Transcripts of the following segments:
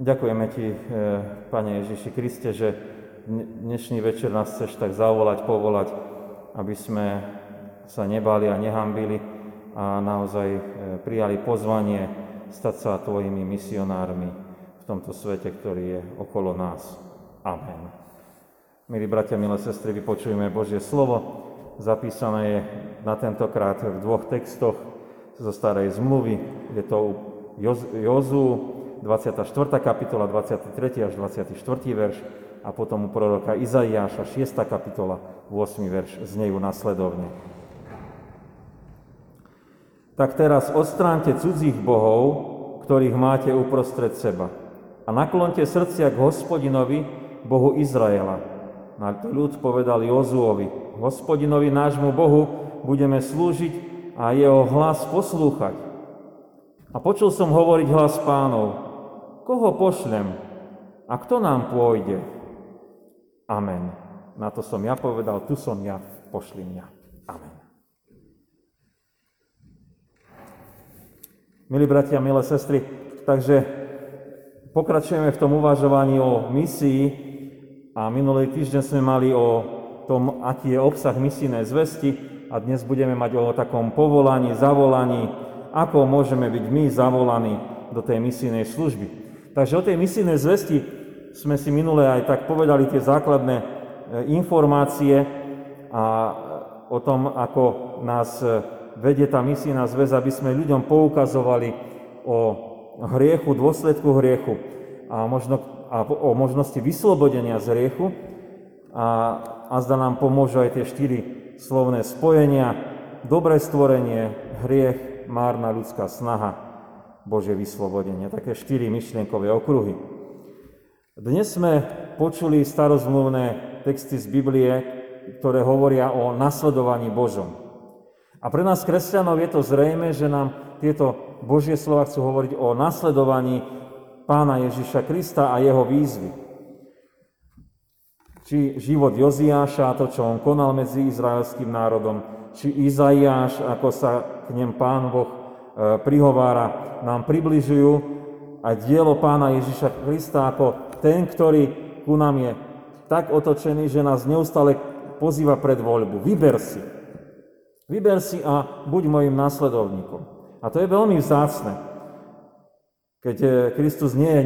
Ďakujeme Ti, eh, Pane Ježiši Kriste, že dnešný večer nás chceš tak zavolať, povolať, aby sme sa nebali a nehambili a naozaj eh, prijali pozvanie stať sa Tvojimi misionármi v tomto svete, ktorý je okolo nás. Amen. Milí bratia, milé sestry, vypočujeme Božie slovo. Zapísané je na tentokrát v dvoch textoch zo starej zmluvy. Je to Jozu, 24. kapitola, 23. až 24. verš a potom u proroka Izaiáša, 6. kapitola, 8. verš, znejú nasledovne. Tak teraz odstránte cudzích bohov, ktorých máte uprostred seba a naklonte srdcia k hospodinovi, Bohu Izraela, na ľud povedal Jozuovi, hospodinovi nášmu Bohu budeme slúžiť a jeho hlas poslúchať. A počul som hovoriť hlas pánov, koho pošlem a kto nám pôjde? Amen. Na to som ja povedal, tu som ja, pošli mňa. Amen. Milí bratia, milé sestry, takže pokračujeme v tom uvažovaní o misii, a minulý týždeň sme mali o tom, aký je obsah misijnej zvesti a dnes budeme mať o takom povolaní, zavolaní, ako môžeme byť my zavolaní do tej misijnej služby. Takže o tej misijnej zvesti sme si minule aj tak povedali tie základné e, informácie a e, o tom, ako nás e, vedie tá misijná zväz, aby sme ľuďom poukazovali o hriechu, dôsledku hriechu a možno a o možnosti vyslobodenia z hriechu. A, a zda nám pomôžu aj tie štyri slovné spojenia, dobré stvorenie, hriech, márna ľudská snaha, Bože vyslobodenie. Také štyri myšlienkové okruhy. Dnes sme počuli starozmluvné texty z Biblie, ktoré hovoria o nasledovaní Božom. A pre nás kresťanov je to zrejme, že nám tieto Božie slova chcú hovoriť o nasledovaní pána Ježiša Krista a jeho výzvy. Či život Joziáša, to, čo on konal medzi izraelským národom, či Izaiáš, ako sa k nem pán Boh prihovára, nám približujú a dielo pána Ježiša Krista ako ten, ktorý ku nám je tak otočený, že nás neustále pozýva pred voľbu. Vyber si. Vyber si a buď mojim následovníkom. A to je veľmi vzácne. Keď eh, Kristus nie je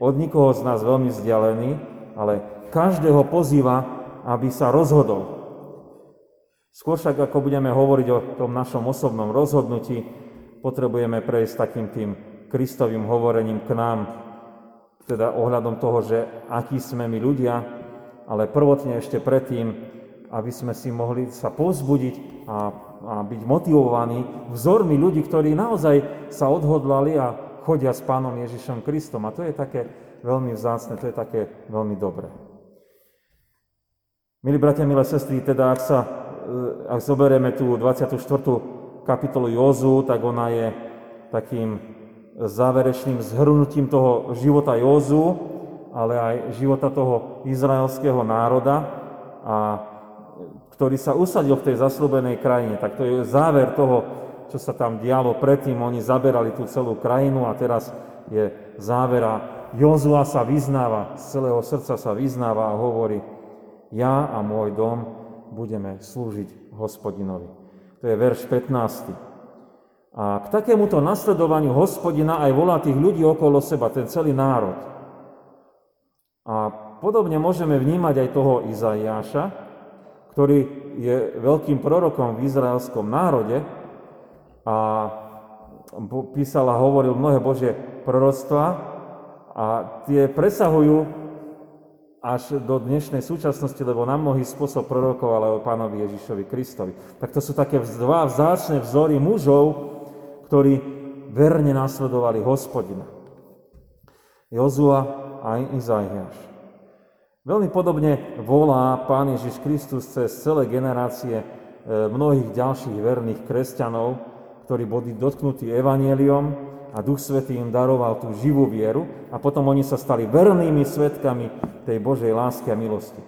od nikoho z nás veľmi vzdialený, ale každého pozýva, aby sa rozhodol. Skôr však, ako budeme hovoriť o tom našom osobnom rozhodnutí, potrebujeme prejsť takým tým Kristovým hovorením k nám, teda ohľadom toho, že akí sme my ľudia, ale prvotne ešte predtým, aby sme si mohli sa povzbudiť a, a byť motivovaní vzormi ľudí, ktorí naozaj sa odhodlali a chodia s Pánom Ježišom Kristom. A to je také veľmi vzácne, to je také veľmi dobré. Milí bratia, milé sestry, teda ak sa, e, ak zoberieme tú 24. kapitolu Jozu, tak ona je takým záverečným zhrnutím toho života Jozu, ale aj života toho izraelského národa, a ktorý sa usadil v tej zaslúbenej krajine. Tak to je záver toho čo sa tam dialo predtým, oni zaberali tú celú krajinu a teraz je závera. Jozua sa vyznáva, z celého srdca sa vyznáva a hovorí, ja a môj dom budeme slúžiť hospodinovi. To je verš 15. A k takémuto nasledovaniu hospodina aj volá tých ľudí okolo seba, ten celý národ. A podobne môžeme vnímať aj toho Izaiáša, ktorý je veľkým prorokom v izraelskom národe, a písal a hovoril mnohé Božie proroctva a tie presahujú až do dnešnej súčasnosti, lebo na mnohý spôsob prorokovali o pánovi Ježišovi Kristovi. Tak to sú také dva vzácne vzory mužov, ktorí verne nasledovali hospodina. Jozua a Izaiáš. Veľmi podobne volá Pán Ježiš Kristus cez celé generácie e, mnohých ďalších verných kresťanov, ktorí boli dotknutí evanieliom a Duch Svetý im daroval tú živú vieru a potom oni sa stali vernými svetkami tej Božej lásky a milosti.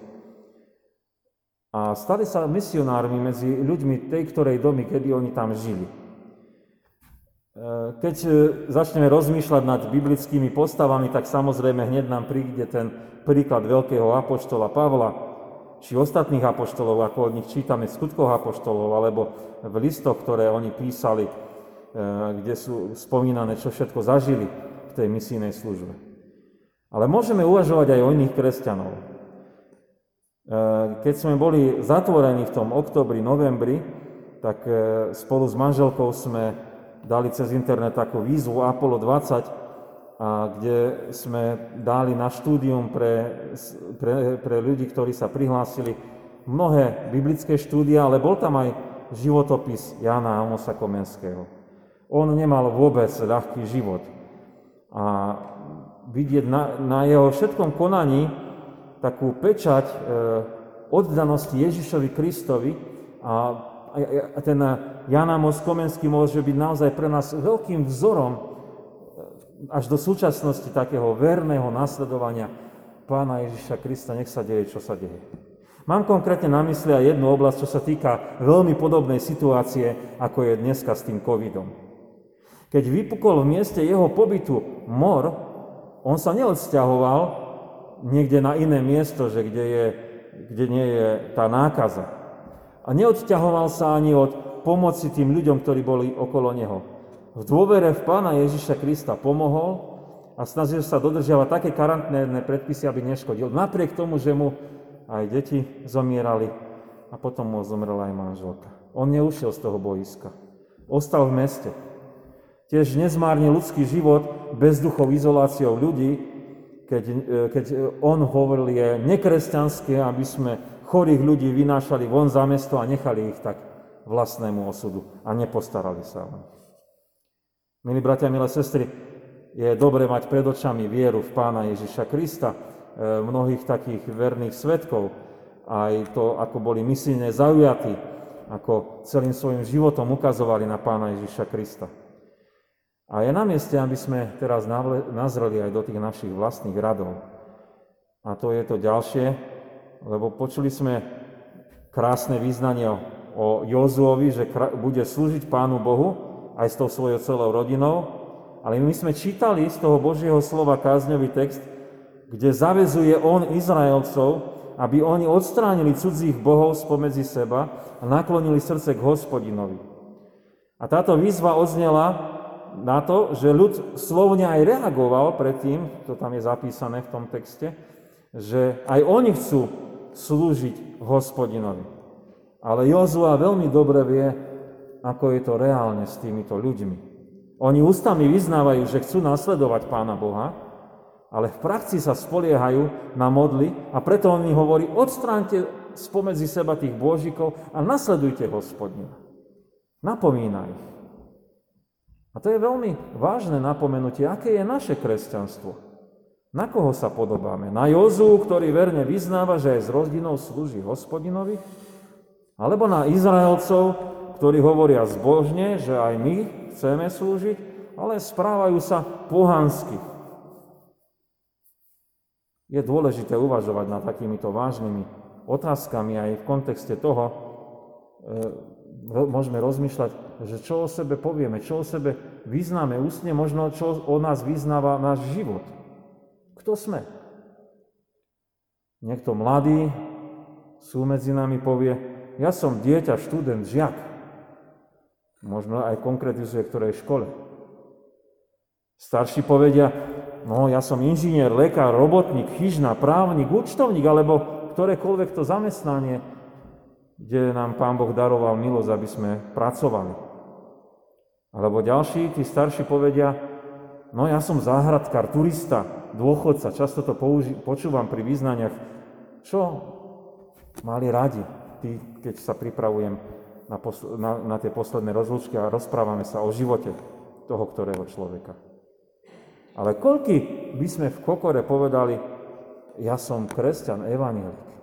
A stali sa misionármi medzi ľuďmi tej ktorej domy, kedy oni tam žili. keď e, začneme rozmýšľať nad biblickými postavami, tak samozrejme hneď nám príde ten príklad veľkého apoštola Pavla, či ostatných apoštolov, ako od nich čítame v apoštolov, alebo v listoch, ktoré oni písali, kde sú spomínané, čo všetko zažili v tej misijnej službe. Ale môžeme uvažovať aj o iných kresťanov. Keď sme boli zatvorení v tom oktobri, novembri, tak e, spolu s manželkou sme dali cez internet takú výzvu Apollo 20, a kde sme dali na štúdium pre, pre, pre ľudí, ktorí sa prihlásili, mnohé biblické štúdia, ale bol tam aj životopis Jana Amosa Komenského. On nemal vôbec ľahký život. A vidieť na, na jeho všetkom konaní takú pečať e, oddanosti Ježišovi Kristovi a a ten Jan Amos Komenský môže byť naozaj pre nás veľkým vzorom e, až do súčasnosti takého verného nasledovania Pána Ježiša Krista, nech sa deje, čo sa deje. Mám konkrétne na mysli aj jednu oblasť, čo sa týka veľmi podobnej situácie, ako je dneska s tým covidom. Keď vypukol v mieste jeho pobytu mor, on sa neodsťahoval niekde na iné miesto, že kde, je, kde nie je tá nákaza a neodťahoval sa ani od pomoci tým ľuďom, ktorí boli okolo neho. V dôvere v Pána Ježiša Krista pomohol a snažil sa dodržiavať také karanténne predpisy, aby neškodil. Napriek tomu, že mu aj deti zomierali a potom mu zomrela aj manželka. On neušiel z toho boiska. Ostal v meste. Tiež nezmárne ľudský život bezduchou izoláciou ľudí, keď, keď on hovoril, je nekresťanské, aby sme chorých ľudí vynášali von za mesto a nechali ich tak vlastnému osudu a nepostarali sa o nich. Milí bratia, milé sestry, je dobre mať pred očami vieru v Pána Ježiša Krista, e, mnohých takých verných svetkov, aj to, ako boli misijne zaujatí, ako celým svojim životom ukazovali na Pána Ježiša Krista. A je na mieste, aby sme teraz nazreli aj do tých našich vlastných radov. A to je to ďalšie, lebo počuli sme krásne význanie o Jozuovi, že bude slúžiť Pánu Bohu aj s tou svojou celou rodinou, ale my sme čítali z toho Božieho slova kázňový text, kde zavezuje on Izraelcov, aby oni odstránili cudzích bohov spomedzi seba a naklonili srdce k hospodinovi. A táto výzva odznela na to, že ľud slovne aj reagoval predtým, to tam je zapísané v tom texte, že aj oni chcú slúžiť hospodinovi. Ale Jozua veľmi dobre vie, ako je to reálne s týmito ľuďmi. Oni ústami vyznávajú, že chcú nasledovať Pána Boha, ale v praxi sa spoliehajú na modly a preto on mi hovorí, odstránte spomedzi seba tých božikov a nasledujte hospodina. Napomína ich. A to je veľmi vážne napomenutie, aké je naše kresťanstvo. Na koho sa podobáme? Na Jozu, ktorý verne vyznáva, že aj s rodinou slúži hospodinovi? Alebo na Izraelcov, ktorí hovoria zbožne, že aj my chceme slúžiť, ale správajú sa pohansky? Je dôležité uvažovať nad takýmito vážnymi otázkami aj v kontexte toho, e, môžeme rozmýšľať, že čo o sebe povieme, čo o sebe vyznáme ústne, možno čo o nás vyznáva náš život. Kto sme? Niekto mladý sú medzi nami povie, ja som dieťa, študent, žiak. Možno aj konkretizuje, ktorej škole. Starší povedia, no ja som inžinier, lekár, robotník, chyžna, právnik, účtovník, alebo ktorékoľvek to zamestnanie, kde nám Pán Boh daroval milosť, aby sme pracovali. Alebo ďalší, tí starší povedia, no ja som záhradkár, turista, dôchodca, často to použi- počúvam pri význaniach, čo mali radi, tí, keď sa pripravujem na, posl- na, na tie posledné rozlúčky a rozprávame sa o živote toho ktorého človeka. Ale koľky by sme v Kokore povedali, ja som kresťan, evanielik.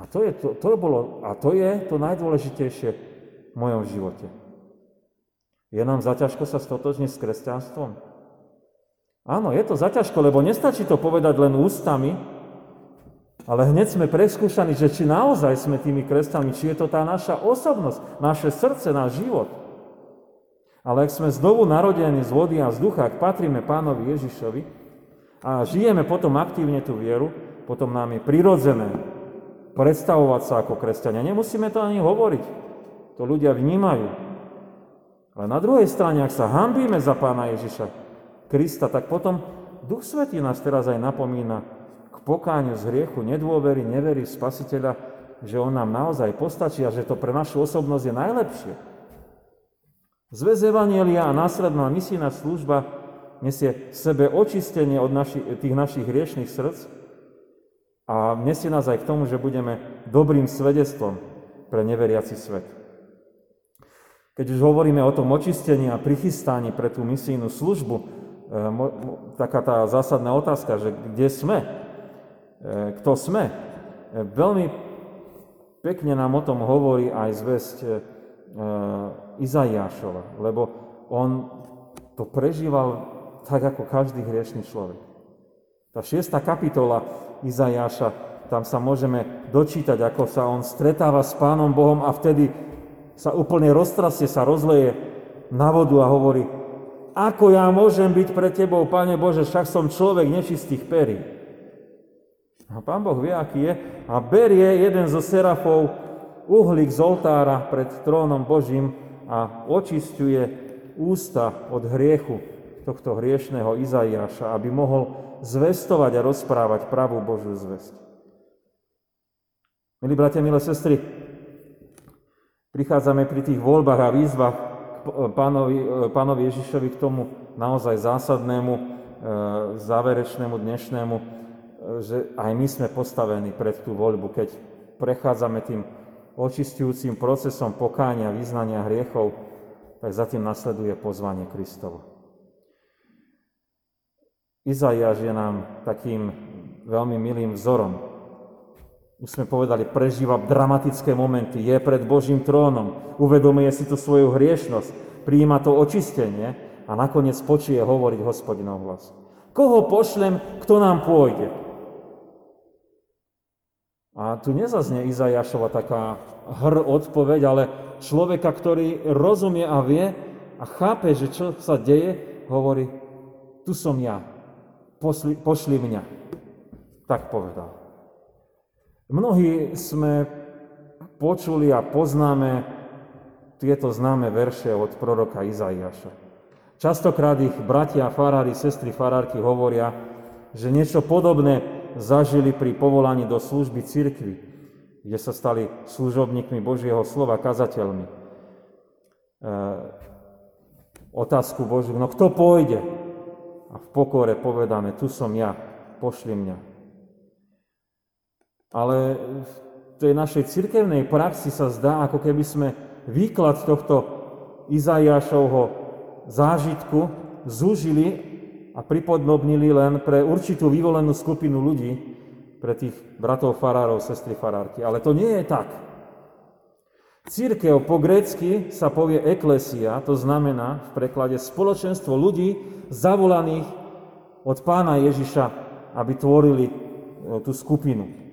A to, je to, to bolo, a to je to najdôležitejšie v mojom živote. Je nám zaťažko sa stotožniť s kresťanstvom? Áno, je to zaťažko, lebo nestačí to povedať len ústami, ale hneď sme preskúšaní, že či naozaj sme tými kresťanmi, či je to tá naša osobnosť, naše srdce, náš život. Ale ak sme znovu narodení z vody a z ducha, ak patríme pánovi Ježišovi a žijeme potom aktívne tú vieru, potom nám je prirodzené predstavovať sa ako kresťania. Nemusíme to ani hovoriť. To ľudia vnímajú. Ale na druhej strane, ak sa hambíme za pána Ježiša Krista, tak potom Duch Svetý nás teraz aj napomína k pokáňu z hriechu, nedôvery, nevery Spasiteľa, že On nám naozaj postačí a že to pre našu osobnosť je najlepšie. Zväz Evanielia a následná misijná služba nesie sebe očistenie od naši, tých našich hriešných srdc a nesie nás aj k tomu, že budeme dobrým svedectvom pre neveriaci svet. Keď už hovoríme o tom očistení a prichystaní pre tú misijnú službu, e, taká tá zásadná otázka, že kde sme, e, kto sme, e, veľmi pekne nám o tom hovorí aj zväzť Izaiášova, lebo on to prežíval tak ako každý hriešný človek. Tá šiesta kapitola Izajáša, tam sa môžeme dočítať, ako sa on stretáva s Pánom Bohom a vtedy sa úplne roztrasie, sa rozleje na vodu a hovorí, ako ja môžem byť pre Tebou, Pane Bože, však som človek nečistých perí. A Pán Boh vie, aký je a berie jeden zo serafov uhlík z oltára pred trónom Božím a očistuje ústa od hriechu tohto hriešného Izaiáša, aby mohol zvestovať a rozprávať pravú Božiu zvesť. Milí bratia, milé sestry, prichádzame pri tých voľbách a výzvach k pánovi, pánovi Ježišovi k tomu naozaj zásadnému, e, záverečnému dnešnému, že aj my sme postavení pred tú voľbu, keď prechádzame tým očistujúcim procesom pokáňa, vyznania hriechov, tak za tým nasleduje pozvanie Kristovo. Izaiáš je nám takým veľmi milým vzorom. Už sme povedali, prežíva dramatické momenty, je pred Božím trónom, uvedomuje si tú svoju hriešnosť, prijíma to očistenie a nakoniec počuje hovoriť hospodinov hlas. Koho pošlem, kto nám pôjde? A tu nezaznie Izajašova taká hr odpoveď, ale človeka, ktorý rozumie a vie a chápe, že čo sa deje, hovorí, tu som ja, pošli, pošli mňa. Tak povedal. Mnohí sme počuli a poznáme tieto známe verše od proroka Izaiáša. Častokrát ich bratia farári, sestry farárky hovoria, že niečo podobné zažili pri povolaní do služby cirkvi, kde sa stali služobníkmi Božieho slova, kazateľmi. E, otázku Božiu, no kto pôjde? A v pokore povedané, tu som ja, pošli mňa. Ale v tej našej cirkevnej praxi sa zdá, ako keby sme výklad tohto Izajašovho zážitku zúžili a pripodnobnili len pre určitú vyvolenú skupinu ľudí, pre tých bratov farárov, sestry farárky. Ale to nie je tak. Církev po grécky sa povie eklesia, to znamená v preklade spoločenstvo ľudí zavolaných od pána Ježiša, aby tvorili e, tú skupinu.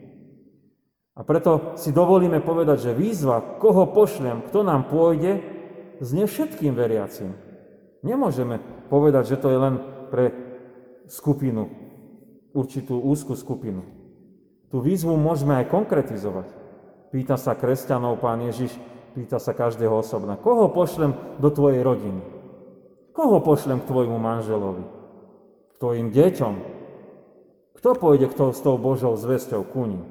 A preto si dovolíme povedať, že výzva, koho pošlem, kto nám pôjde, znie všetkým veriacim. Nemôžeme povedať, že to je len pre skupinu, určitú úzku skupinu. Tú výzvu môžeme aj konkretizovať. Pýta sa kresťanov pán Ježiš, pýta sa každého osobna. Koho pošlem do tvojej rodiny? Koho pošlem k tvojmu manželovi? K tvojim deťom? Kto pôjde s tou Božou zväzťou ku ním?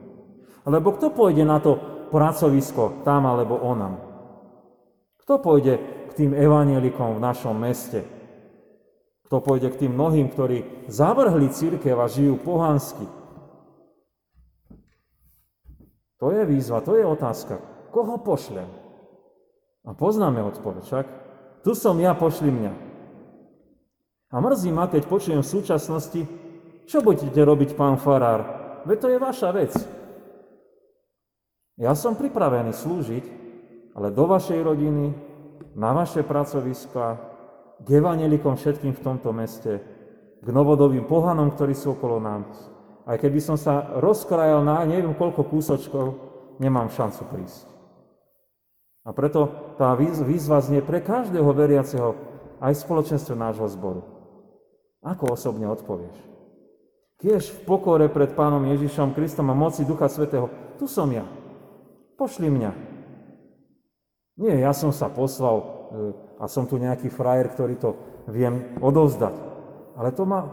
Alebo kto pôjde na to pracovisko tam alebo onam? Kto pôjde k tým evanielikom v našom meste? Kto pôjde k tým mnohým, ktorí zavrhli církev a žijú pohansky? To je výzva, to je otázka. Koho pošlem? A poznáme odpoveď, však? Tu som ja, pošli mňa. A mrzí ma, keď počujem v súčasnosti, čo budete robiť, pán farár? Veď to je vaša vec. Ja som pripravený slúžiť, ale do vašej rodiny, na vaše pracoviska, k evanelikom všetkým v tomto meste, k novodobým pohanom, ktorí sú okolo nás. Aj keby som sa rozkrajal na neviem koľko kúsočkov, nemám šancu prísť. A preto tá výzva znie pre každého veriaceho, aj v spoločenstve nášho zboru. Ako osobne odpovieš? Kiež v pokore pred Pánom Ježišom Kristom a moci Ducha Svetého, tu som ja. Pošli mňa. Nie, ja som sa poslal e, a som tu nejaký frajer, ktorý to viem odovzdať. Ale to ma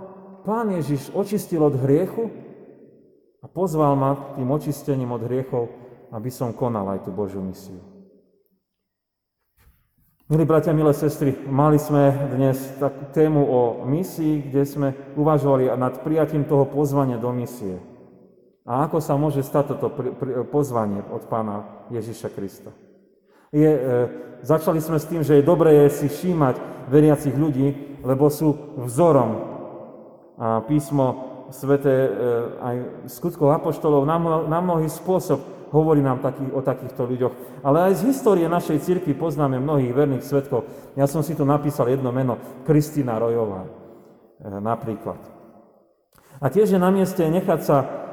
Pán Ježiš očistil od hriechu a pozval ma tým očistením od hriechov, aby som konal aj tú Božiu misiu. Milí bratia, milé sestry, mali sme dnes takú tému o misii, kde sme uvažovali nad prijatím toho pozvania do misie. A ako sa môže stať toto pozvanie od pána Ježiša Krista. Je, e, začali sme s tým, že je dobré si všímať veriacich ľudí, lebo sú vzorom. A písmo svete aj skutkov apoštolov na, mnohý spôsob hovorí nám taký, o takýchto ľuďoch. Ale aj z histórie našej cirkvi poznáme mnohých verných svetkov. Ja som si tu napísal jedno meno, Kristina Rojová e, napríklad. A tiež je na mieste nechať sa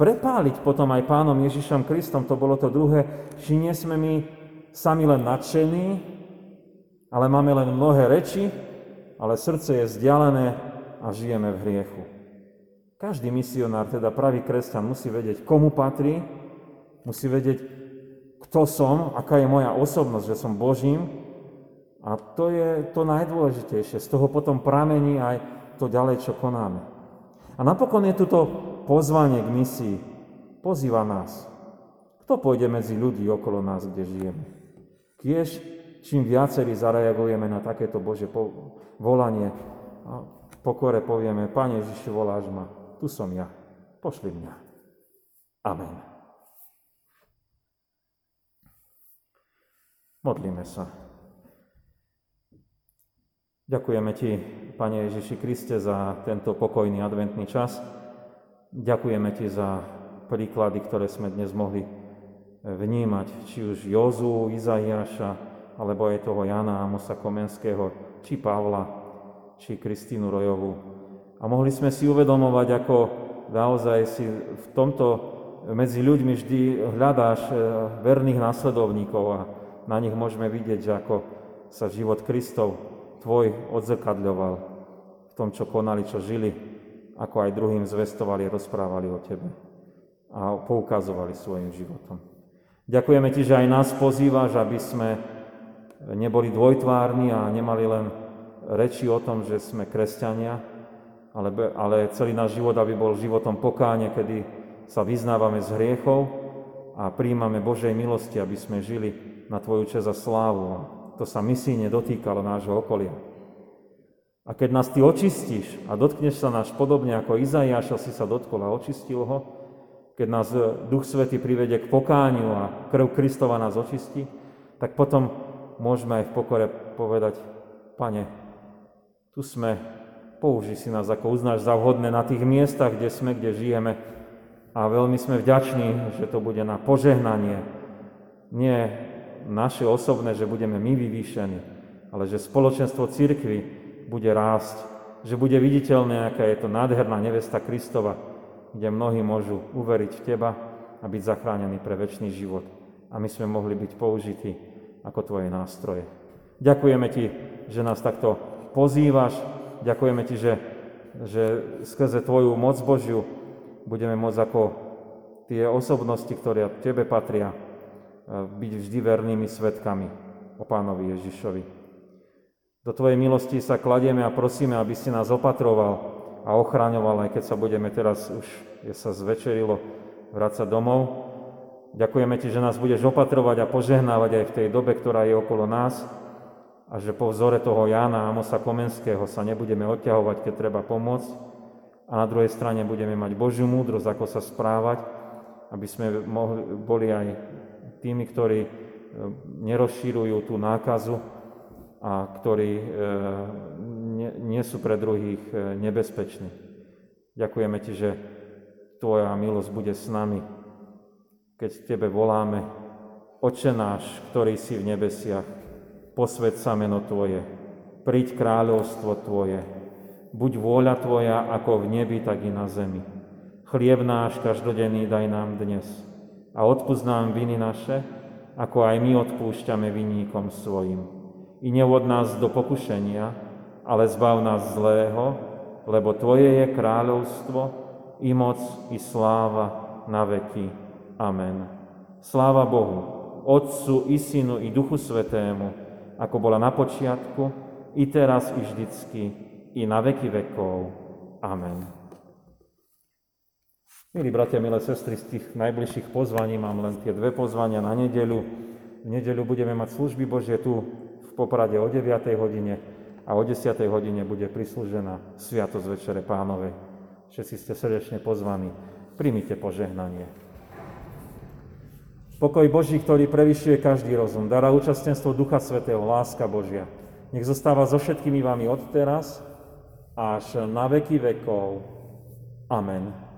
prepáliť potom aj pánom Ježišom Kristom, to bolo to druhé, či nie sme my sami len nadšení, ale máme len mnohé reči, ale srdce je vzdialené a žijeme v hriechu. Každý misionár, teda pravý kresťan, musí vedieť, komu patrí, Musí vedieť, kto som, aká je moja osobnosť, že som Božím. A to je to najdôležitejšie. Z toho potom pramení aj to ďalej, čo konáme. A napokon je tu to pozvanie k misii. Pozýva nás. Kto pôjde medzi ľudí okolo nás, kde žijeme? Kiež čím viacerí zareagujeme na takéto Bože volanie a v pokore povieme, Pane Ježiši, voláš ma, tu som ja, pošli mňa. Amen. Modlíme sa. Ďakujeme Ti, Pane Ježiši Kriste, za tento pokojný adventný čas. Ďakujeme Ti za príklady, ktoré sme dnes mohli vnímať, či už Jozu, Izaiáša, alebo aj toho Jana Amosa Komenského, či Pavla, či Kristínu Rojovu. A mohli sme si uvedomovať, ako naozaj si v tomto medzi ľuďmi vždy hľadáš eh, verných následovníkov a na nich môžeme vidieť, že ako sa život Kristov tvoj odzrkadľoval v tom, čo konali, čo žili, ako aj druhým zvestovali, rozprávali o tebe a poukazovali svojim životom. Ďakujeme ti, že aj nás pozývaš, aby sme neboli dvojtvárni a nemali len reči o tom, že sme kresťania, ale, ale celý náš život, aby bol životom pokáne, kedy sa vyznávame z hriechov a príjmame Božej milosti, aby sme žili na Tvoju čest a slávu. To sa misíne dotýkalo nášho okolia. A keď nás Ty očistíš a dotkneš sa náš podobne ako Izaiáša si sa dotkol a očistil ho, keď nás Duch Svety privedie k pokániu a krv Kristova nás očistí, tak potom môžeme aj v pokore povedať, Pane, tu sme, použij si nás, ako uznáš za vhodné na tých miestach, kde sme, kde žijeme. A veľmi sme vďační, že to bude na požehnanie, nie naše osobné, že budeme my vyvýšení, ale že spoločenstvo církvy bude rásť, že bude viditeľné, aká je to nádherná nevesta Kristova, kde mnohí môžu uveriť v Teba a byť zachránení pre väčší život. A my sme mohli byť použití ako Tvoje nástroje. Ďakujeme Ti, že nás takto pozývaš, ďakujeme Ti, že, že skrze Tvoju moc Božiu budeme môcť ako tie osobnosti, ktoré Tebe patria, byť vždy vernými svetkami o pánovi Ježišovi. Do Tvojej milosti sa kladieme a prosíme, aby si nás opatroval a ochráňoval, aj keď sa budeme teraz, už je sa zvečerilo, vrácať domov. Ďakujeme Ti, že nás budeš opatrovať a požehnávať aj v tej dobe, ktorá je okolo nás a že po vzore toho Jána Amosa Komenského sa nebudeme odťahovať, keď treba pomôcť a na druhej strane budeme mať Božiu múdrosť, ako sa správať, aby sme mohli, boli aj tými, ktorí e, nerozšírujú tú nákazu a ktorí e, nie sú pre druhých e, nebezpeční. Ďakujeme Ti, že Tvoja milosť bude s nami, keď Tebe voláme, Oče náš, ktorý si v nebesiach, posved sa meno Tvoje, príď kráľovstvo Tvoje, buď vôľa Tvoja ako v nebi, tak i na zemi. Chlieb náš každodenný daj nám dnes a odpúsť nám viny naše, ako aj my odpúšťame vinníkom svojim. I neuvod nás do pokušenia, ale zbav nás zlého, lebo Tvoje je kráľovstvo, i moc, i sláva na veky. Amen. Sláva Bohu, Otcu i Synu i Duchu Svetému, ako bola na počiatku, i teraz, i vždycky, i na veky vekov. Amen. Milí bratia, milé sestry, z tých najbližších pozvaní mám len tie dve pozvania na nedeľu. V nedeľu budeme mať služby Božie tu v Poprade o 9. hodine a o 10. hodine bude prislúžená Sviatosť Večere Pánovej. Všetci ste srdečne pozvaní. Primite požehnanie. Pokoj Boží, ktorý prevyšuje každý rozum, dará účastenstvo Ducha Svetého, láska Božia. Nech zostáva so všetkými vami od teraz až na veky vekov. Amen.